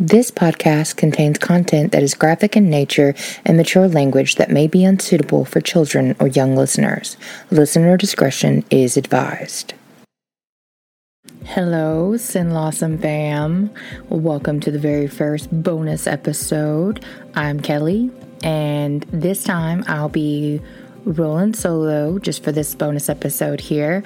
This podcast contains content that is graphic in nature and mature language that may be unsuitable for children or young listeners. Listener discretion is advised. Hello, CenLAwesome fam. Welcome to the very first bonus episode. I'm Kellye, and this time I'll be rolling solo just for this bonus episode here.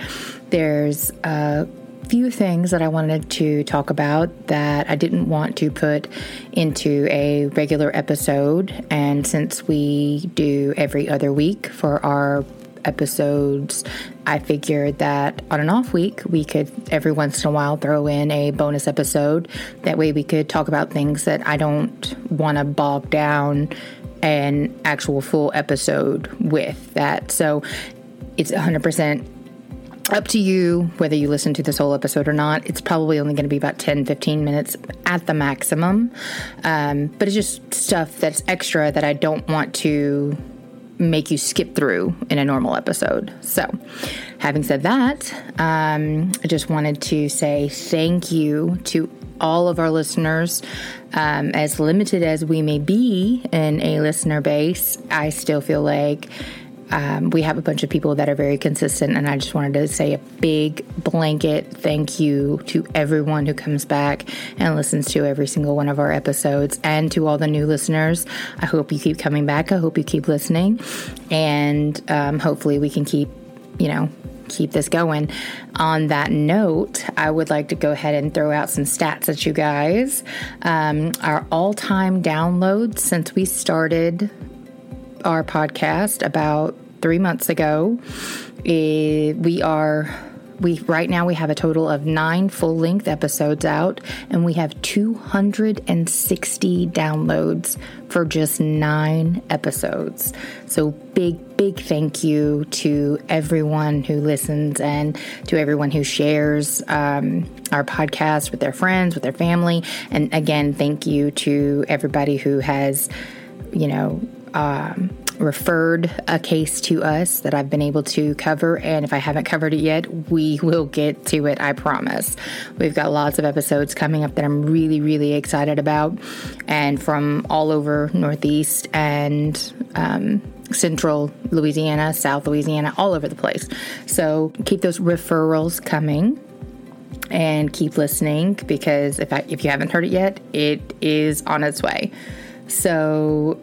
There's a few things that I wanted to talk about that I didn't want to put into a regular episode. And since we do every other week for our episodes, I figured that on an off week, we could every once in a while throw in a bonus episode. That way, we could talk about things that I don't want to bog down an actual full episode with that. So it's 100% up to you whether you listen to this whole episode or not. It's probably only going to be about 10, 15 minutes at the maximum. Um, but it's just stuff that's extra that I don't want to make you skip through in a normal episode. So, having said that, um, I just wanted to say thank you to all of our listeners. Um, as limited as we may be in a listener base, I still feel like um, we have a bunch of people that are very consistent, and I just wanted to say a big blanket thank you to everyone who comes back and listens to every single one of our episodes, and to all the new listeners. I hope you keep coming back. I hope you keep listening, and um, hopefully, we can keep, you know, keep this going. On that note, I would like to go ahead and throw out some stats at you guys. Um, our all time downloads since we started our podcast about three months ago. It, we are we right now we have a total of nine full length episodes out and we have 260 downloads for just nine episodes so big big thank you to everyone who listens and to everyone who shares um, our podcast with their friends with their family and again thank you to everybody who has you know um, referred a case to us that I've been able to cover. And if I haven't covered it yet, we will get to it, I promise. We've got lots of episodes coming up that I'm really, really excited about, and from all over Northeast and um, Central Louisiana, South Louisiana, all over the place. So keep those referrals coming and keep listening because if I, if you haven't heard it yet, it is on its way. So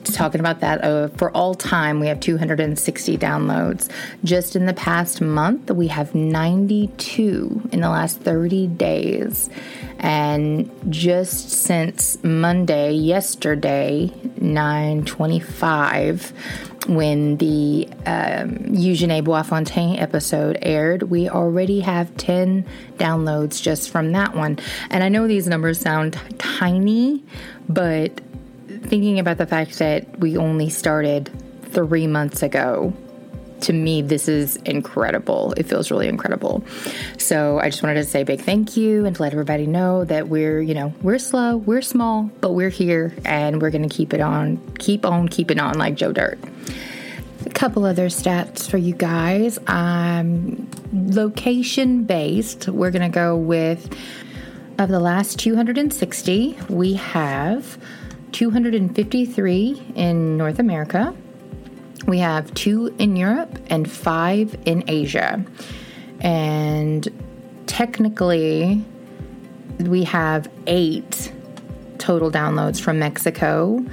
talking about that uh, for all time we have 260 downloads. Just in the past month we have 92 in the last 30 days. And just since monday yesterday 925 when the um, Eugenie Boisfontaine episode aired, we already have 10 downloads just from that one. And I know these numbers sound tiny, but thinking about the fact that we only started three months ago, to me, this is incredible. It feels really incredible. So I just wanted to say a big thank you and to let everybody know that we're, you know, we're slow, we're small, but we're here and we're going to keep it on, keep on keeping on like Joe Dirt. A couple other stats for you guys. Um, location based, we're going to go with of the last 260, we have 253 in North America. We have two in Europe and five in Asia. And technically, we have eight total downloads from Mexico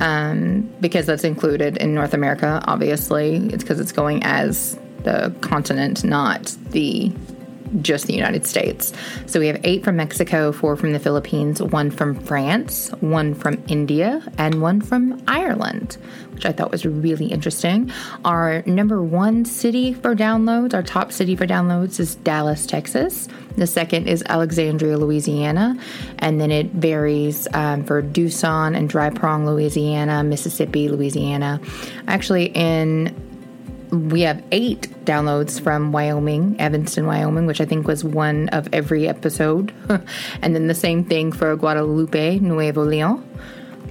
um, because that's included in North America, obviously. It's because it's going as the continent, not the just the United States. So we have eight from Mexico, four from the Philippines, one from France, one from India, and one from Ireland, which I thought was really interesting. Our number one city for downloads, our top city for downloads is Dallas, Texas. The second is Alexandria, Louisiana, and then it varies um, for Tucson and Dry Prong, Louisiana, Mississippi, Louisiana. Actually, in we have eight downloads from Wyoming, Evanston, Wyoming, which I think was one of every episode. and then the same thing for Guadalupe, Nuevo Leon.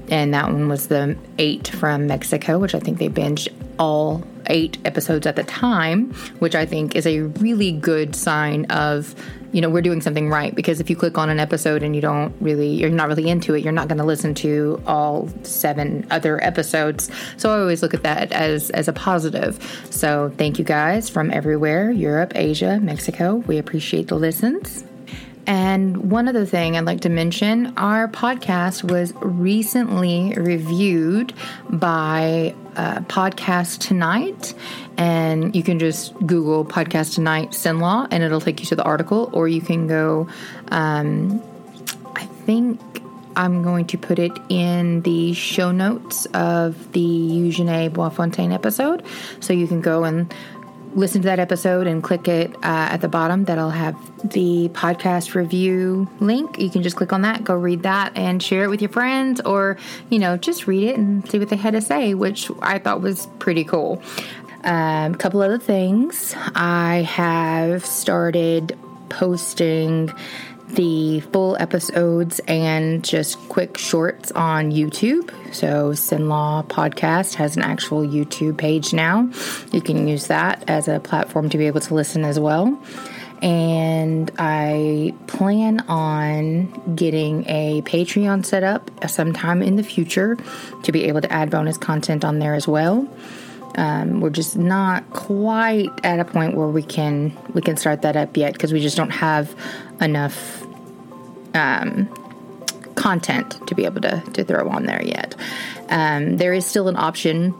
And that one was the eight from Mexico, which I think they binged all eight episodes at the time, which I think is a really good sign of you know we're doing something right. Because if you click on an episode and you don't really you're not really into it you're not going to listen to all seven other episodes. So i always look at that as as a positive. So thank you guys from everywhere europe asia mexico. We appreciate the listens and one other thing I'd like to mention our podcast was recently reviewed by uh, Podcast Tonight. And you can just Google Podcast Tonight CenLAw and it'll take you to the article, or you can go, um, I think I'm going to put it in the show notes of the Eugene Boisfontaine episode. So you can go and listen to that episode and click it uh, at the bottom, that'll have the podcast review link. You can just click on that, go read that, and share it with your friends, or you know, just read it and see what they had to say, which I thought was pretty cool. A um, couple other things. I have started posting the full episodes and just quick shorts on YouTube. So, CenLAw Podcast has an actual YouTube page now. You can use that as a platform to be able to listen as well. And I plan on getting a Patreon set up sometime in the future to be able to add bonus content on there as well. Um, we're just not quite at a point where we can we can start that up yet because we just don't have enough um, content to be able to, to throw on there yet. Um, there is still an option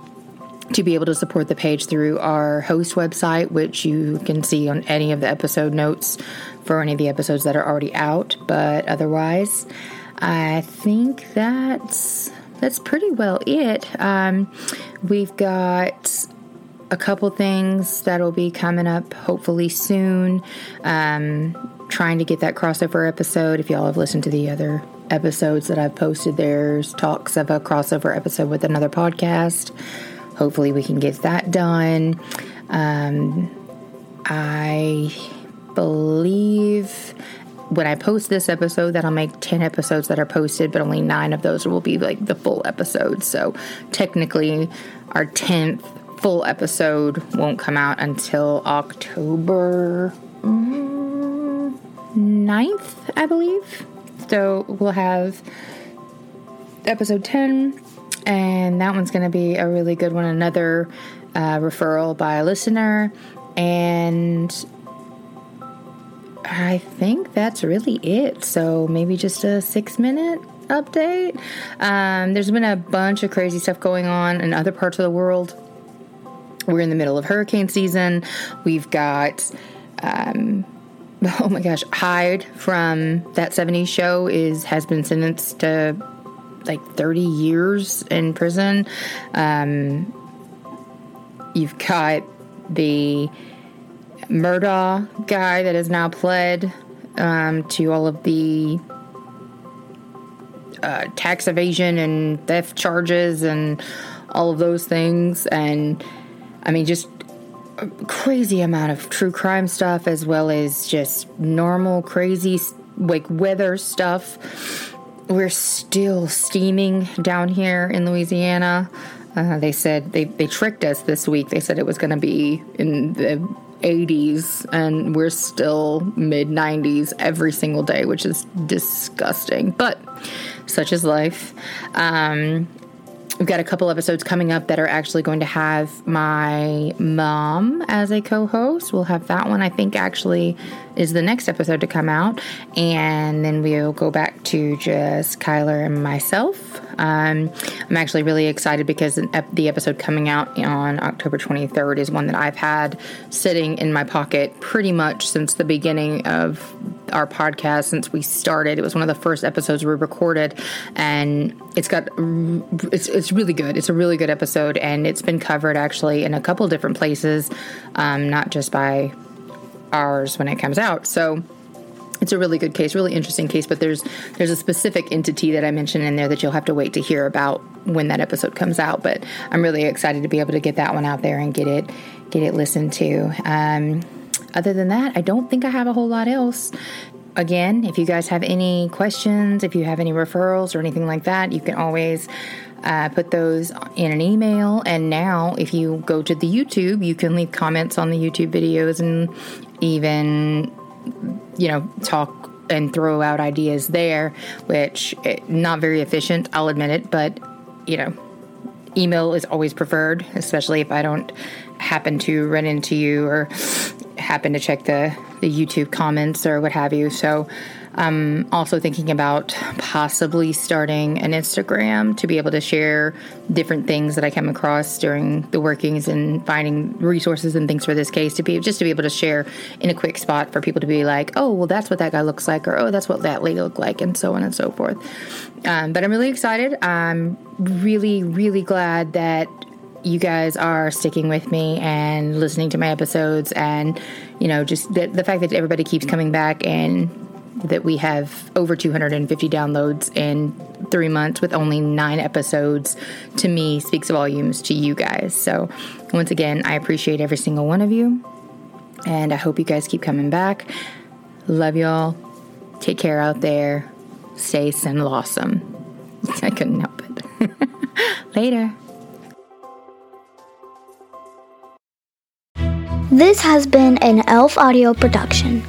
to be able to support the page through our host website, which you can see on any of the episode notes for any of the episodes that are already out. But otherwise, I think that's that's pretty well it. Um, we've got a couple things that'll be coming up hopefully soon. Um, trying to get that crossover episode. If y'all have listened to the other episodes that I've posted, there's talks of a crossover episode with another podcast. Hopefully, we can get that done. Um, I believe when I post this episode that I'll make 10 episodes that are posted, but only nine of those will be like the full episodes. So technically, our 10th full episode won't come out until October 9th, I believe. So we'll have episode 10, and that one's going to be a really good one. Another uh, referral by a listener. And I think that's really it. So maybe just a six minute update. Um, there's been a bunch of crazy stuff going on in other parts of the world. We're in the middle of hurricane season. We've got um, oh my gosh, Hyde from that 70s show is has been sentenced to like 30 years in prison. Um, you've got the Murdaugh guy that has now pled um, to all of the uh, tax evasion and theft charges and all of those things. And I mean, just crazy amount of true crime stuff as well as just normal crazy like weather stuff. We're still steaming down here in Louisiana. Uh, they said they, they tricked us this week. They said it was going to be in the 80s, and we're still mid 90s every single day, which is disgusting. But such is life. Um, We've got a couple episodes coming up that are actually going to have my mom as a co host. We'll have that one, I think, actually is the next episode to come out. And then we'll go back to just Kyler and myself. Um, I'm actually really excited because the episode coming out on October 23rd is one that I've had sitting in my pocket pretty much since the beginning of our podcast, since we started. It was one of the first episodes we recorded, and it's got it's it's really good. It's a really good episode, and it's been covered actually in a couple different places, um, not just by ours when it comes out. So it's a really good case, really interesting case, but there's there's a specific entity that I mentioned in there that you'll have to wait to hear about when that episode comes out. But I'm really excited to be able to get that one out there and get it get it listened to. Um, other than that, I don't think I have a whole lot else. Again, if you guys have any questions, if you have any referrals or anything like that, you can always uh, put those in an email. And now, if you go to the YouTube, you can leave comments on the YouTube videos and even, you know, talk and throw out ideas there, which eh, not very efficient, I'll admit it, but you know, email is always preferred, especially if I don't happen to run into you or happen to check the the YouTube comments or what have you. So I'm also thinking about possibly starting an Instagram to be able to share different things that I come across during the workings and finding resources and things for this case to be just to be able to share in a quick spot for people to be like, oh, well, that's what that guy looks like, or oh, that's what that lady looked like, and so on and so forth. Um, but I'm really excited. I'm really, really glad that you guys are sticking with me and listening to my episodes and you know just the, the fact that everybody keeps coming back and that we have over 250 downloads in three months with only nine episodes to me speaks volumes to you guys. So, once again, I appreciate every single one of you. And I hope you guys keep coming back. Love y'all. Take care out there. Stay CenLAwesome. I couldn't help it. Later. This has been an Elf Audio production.